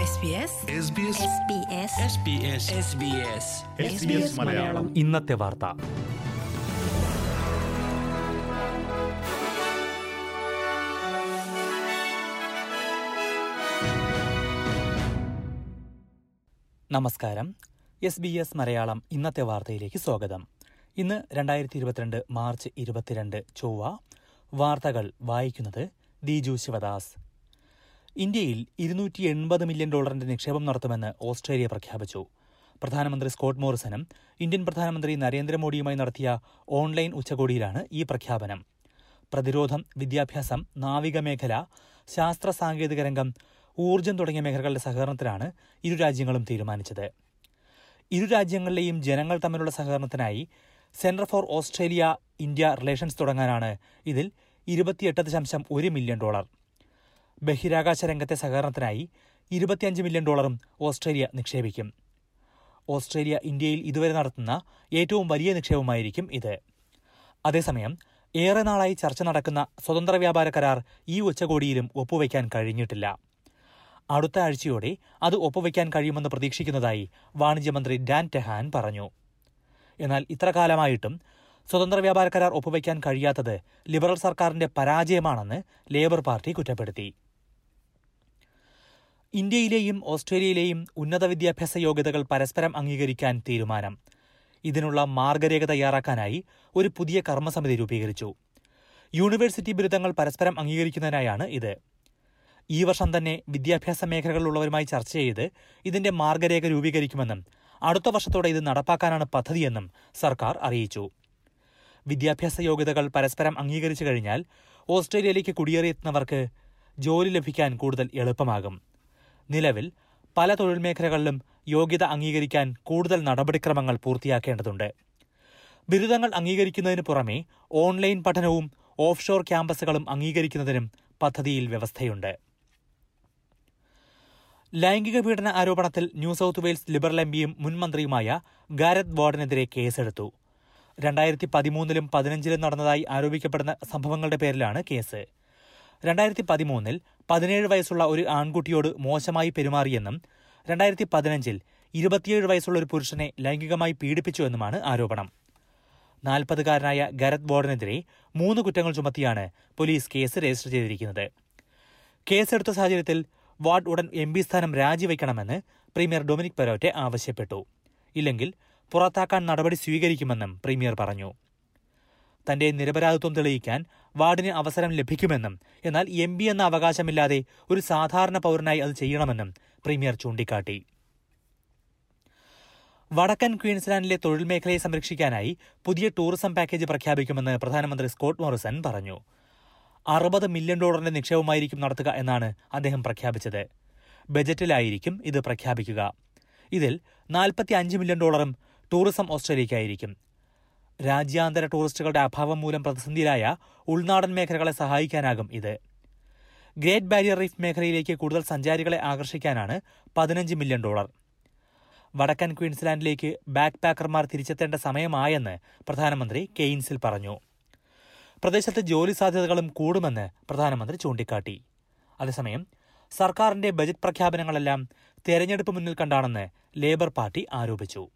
SBS SBS Malayalam. ഇന്നത്തെ വാർത്ത. നമസ്കാരം. എസ് ബി എസ് മലയാളം ഇന്നത്തെ വാർത്തയിലേക്ക് സ്വാഗതം. ഇന്ന് രണ്ടായിരത്തി ഇരുപത്തിരണ്ട് മാർച്ച് ഇരുപത്തിരണ്ട് ചൊവ്വ. വാർത്തകൾ വായിക്കുന്നത് ദിജു ശിവദാസ്. ഇന്ത്യയിൽ ഇരുന്നൂറ്റി എൺപത് മില്യൺ ഡോളറിന്റെ നിക്ഷേപം നടത്തുമെന്ന് ഓസ്ട്രേലിയ പ്രഖ്യാപിച്ചു. പ്രധാനമന്ത്രി സ്കോട്ട് മോറിസണും ഇന്ത്യൻ പ്രധാനമന്ത്രി നരേന്ദ്രമോദിയുമായി നടത്തിയ ഓൺലൈൻ ഉച്ചകോടിയിലാണ് ഈ പ്രഖ്യാപനം. പ്രതിരോധം വിദ്യാഭ്യാസം നാവിക മേഖല ശാസ്ത്ര സാങ്കേതിക രംഗം ഊർജം തുടങ്ങിയ മേഖലകളുടെ സഹകരണത്തിലാണ് ഇരു രാജ്യങ്ങളും തീരുമാനിച്ചത്. ഇരു രാജ്യങ്ങളിലെയും ജനങ്ങൾ തമ്മിലുള്ള സഹകരണത്തിനായി centre for Australia India relations തുടങ്ങാനാണ് ഇതിൽ ഇരുപത്തിയെട്ട് ദശാംശം ഒരു മില്യൺ ഡോളർ ബഹിരാകാശ രംഗത്തെ സഹകരണത്തിനായി ഇരുപത്തിയഞ്ച് മില്യൺ ഡോളറും ഓസ്ട്രേലിയ നിക്ഷേപിക്കും. ഓസ്ട്രേലിയ ഇന്ത്യയിൽ ഇതുവരെ നടത്തുന്ന ഏറ്റവും വലിയ നിക്ഷേപമായിരിക്കും ഇത്. അതേസമയം ഏറെ നാളായി ചർച്ച നടക്കുന്ന സ്വതന്ത്ര വ്യാപാര കരാർ ഈ ഉച്ചകോടിയിലും ഒപ്പുവയ്ക്കാൻ കഴിഞ്ഞിട്ടില്ല. അടുത്ത ആഴ്ചയോടെ അത് ഒപ്പുവയ്ക്കാൻ കഴിയുമെന്ന് പ്രതീക്ഷിക്കുന്നതായി വാണിജ്യമന്ത്രി ഡാൻ ടെഹാൻ പറഞ്ഞു. എന്നാൽ ഇത്രകാലമായിട്ടും സ്വതന്ത്ര വ്യാപാര കരാർ ഒപ്പുവയ്ക്കാൻ കഴിയാത്തത് ലിബറൽ സർക്കാരിന്റെ പരാജയമാണെന്ന് ലേബർ പാർട്ടി കുറ്റപ്പെടുത്തി. ഇന്ത്യയിലെയും ഓസ്ട്രേലിയയിലെയും ഉന്നത വിദ്യാഭ്യാസ യോഗ്യതകൾ പരസ്പരം അംഗീകരിക്കാൻ തീരുമാനം. ഇതിനുള്ള മാർഗരേഖ തയ്യാറാക്കാനായി ഒരു പുതിയ കർമ്മസമിതി രൂപീകരിച്ചു. യൂണിവേഴ്സിറ്റി ബിരുദങ്ങൾ പരസ്പരം അംഗീകരിക്കുന്നതിനായാണ് ഇത്. ഈ വർഷം തന്നെ വിദ്യാഭ്യാസ മേഖലകളിലുള്ളവരുമായി ചർച്ച ചെയ്ത് ഇതിന്റെ മാർഗരേഖ രൂപീകരിക്കുമെന്നും അടുത്ത വർഷത്തോടെ ഇത് നടപ്പാക്കാനാണ് പദ്ധതിയെന്നും സർക്കാർ അറിയിച്ചു. വിദ്യാഭ്യാസ യോഗ്യതകൾ പരസ്പരം അംഗീകരിച്ചു കഴിഞ്ഞാൽ ഓസ്ട്രേലിയയിലേക്ക് കുടിയേറിയെത്തുന്നവർക്ക് ജോലി ലഭിക്കാൻ കൂടുതൽ എളുപ്പമാകും. നിലവിൽ പല തൊഴിൽ മേഖലകളിലും യോഗ്യത അംഗീകരിക്കാൻ കൂടുതൽ നടപടിക്രമങ്ങൾ പൂർത്തിയാക്കേണ്ടതുണ്ട്. ബിരുദങ്ങൾ അംഗീകരിക്കുന്നതിന് പുറമെ ഓൺലൈൻ പഠനവും ഓഫ്ഷോർ ക്യാമ്പസുകളും അംഗീകരിക്കുന്നതിനും പദ്ധതിയിൽ വ്യവസ്ഥയുണ്ട്. ലൈംഗിക പീഡന ആരോപണത്തിൽ ന്യൂ സൗത്ത് വെയിൽസ് ലിബറൽ എംപിയും മുൻ മന്ത്രിയുമായ ഗാരത് വാർഡിനെതിരെ കേസെടുത്തു. രണ്ടായിരത്തി പതിമൂന്നിലും പതിനഞ്ചിലും നടന്നതായി ആരോപിക്കപ്പെടുന്ന സംഭവങ്ങളുടെ പേരിലാണ് കേസ്. രണ്ടായിരത്തി പതിമൂന്നിൽ പതിനേഴ് വയസ്സുള്ള ഒരു ആൺകുട്ടിയോട് മോശമായി പെരുമാറിയെന്നും രണ്ടായിരത്തി പതിനഞ്ചിൽ ഇരുപത്തിയേഴ് വയസ്സുള്ള ഒരു പുരുഷനെ ലൈംഗികമായി പീഡിപ്പിച്ചുവെന്നുമാണ് ആരോപണം. നാൽപ്പതുകാരനായ ഗരത് ബോർഡിനെതിരെ മൂന്ന് കുറ്റങ്ങൾ ചുമത്തിയാണ് പോലീസ് കേസ് രജിസ്റ്റർ ചെയ്തിരിക്കുന്നത്. കേസെടുത്ത സാഹചര്യത്തിൽ വാർഡ് ഉടൻ എം പി സ്ഥാനം രാജിവെക്കണമെന്ന് പ്രീമിയർ ഡൊമിനിക് പെരോറ്റെ ആവശ്യപ്പെട്ടു. ഇല്ലെങ്കിൽ പുറത്താക്കാൻ നടപടി സ്വീകരിക്കുമെന്നും പ്രീമിയർ പറഞ്ഞു. തന്റെ നിരപരാധിത്വം തെളിയിക്കാൻ വാർഡിന് അവസരം ലഭിക്കുമെന്നും എന്നാൽ എം പി എന്ന അവകാശമില്ലാതെ ഒരു സാധാരണ പൗരനായി അത് ചെയ്യണമെന്നും പ്രീമിയർ ചൂണ്ടിക്കാട്ടി. വടക്കൻ ക്വീൻസ്ലാൻഡിലെ തൊഴിൽ മേഖലയെ സംരക്ഷിക്കാനായി പുതിയ ടൂറിസം പാക്കേജ് പ്രഖ്യാപിക്കുമെന്ന് പ്രധാനമന്ത്രി സ്കോട്ട് മോറിസൺ പറഞ്ഞു. അറുപത് മില്യൺ ഡോളറിന്റെ നിക്ഷേപമായിരിക്കും നടത്തുക എന്നാണ് അദ്ദേഹം പ്രഖ്യാപിച്ചത്. ബജറ്റിലായിരിക്കും ഇത് പ്രഖ്യാപിക്കുക. ഇതിൽ നാൽപ്പത്തി അഞ്ച് മില്യൺ ഡോളറും ടൂറിസം ഓസ്ട്രേലിയയ്ക്കായിരിക്കും. രാജ്യാന്തര ടൂറിസ്റ്റുകളുടെ അഭാവം മൂലം പ്രതിസന്ധിയിലായ ഉൾനാടൻ മേഖലകളെ സഹായിക്കാനാകും ഇത്. ഗ്രേറ്റ് ബാരിയർ റീഫ് മേഖലയിലേക്ക് കൂടുതൽ സഞ്ചാരികളെ ആകർഷിക്കാനാണ് പതിനഞ്ച് മില്യൺ ഡോളർ. വടക്കൻ ക്വീൻസ്ലാൻഡിലേക്ക് ബാക്ക് പാക്കർമാർ തിരിച്ചെത്തേണ്ട സമയമായെന്ന് പ്രധാനമന്ത്രി കെയ്ൻസിൽ പറഞ്ഞു. പ്രദേശത്ത് ജോലി സാധ്യതകളും കൂടുമെന്ന് പ്രധാനമന്ത്രി ചൂണ്ടിക്കാട്ടി. അതേസമയം സർക്കാരിന്റെ ബജറ്റ് പ്രഖ്യാപനങ്ങളെല്ലാം തെരഞ്ഞെടുപ്പ് മുന്നിൽ കണ്ടാണെന്ന് ലേബർ പാർട്ടി ആരോപിച്ചു.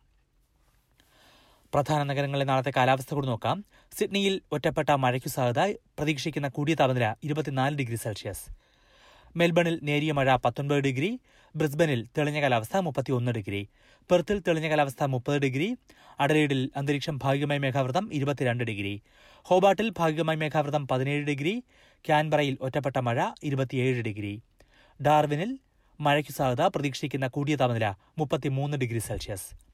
പ്രധാന നഗരങ്ങളിലെ നാളത്തെ കാലാവസ്ഥ കൂടി നോക്കാം. സിഡ്നിയിൽ ഒറ്റപ്പെട്ട മഴയ്ക്കു സാധ്യത. പ്രതീക്ഷിക്കുന്ന കൂടിയ താപനില ഇരുപത്തിനാല് ഡിഗ്രി സെൽഷ്യസ്. മെൽബണിൽ നേരിയ മഴ പത്തൊൻപത് ഡിഗ്രി. ബ്രിസ്ബനിൽ തെളിഞ്ഞ കാലാവസ്ഥ മുപ്പത്തിയൊന്ന് ഡിഗ്രി. പെർത്തിൽ തെളിഞ്ഞ കാലാവസ്ഥ മുപ്പത് ഡിഗ്രി. അഡലേഡിൽ അന്തരീക്ഷം ഭാഗികമായി മേഘാവൃതം ഇരുപത്തിരണ്ട് ഡിഗ്രി. ഹോബാട്ടിൽ ഭാഗികമായി മേഘാവൃതം പതിനേഴ് ഡിഗ്രി. ക്യാൻബറയിൽ ഒറ്റപ്പെട്ട മഴ ഇരുപത്തിയേഴ് ഡിഗ്രി. ഡാർവിനിൽ മഴയ്ക്കു സാധ്യത. പ്രതീക്ഷിക്കുന്ന കൂടിയ താപനില മുപ്പത്തിമൂന്ന് degree Celsius.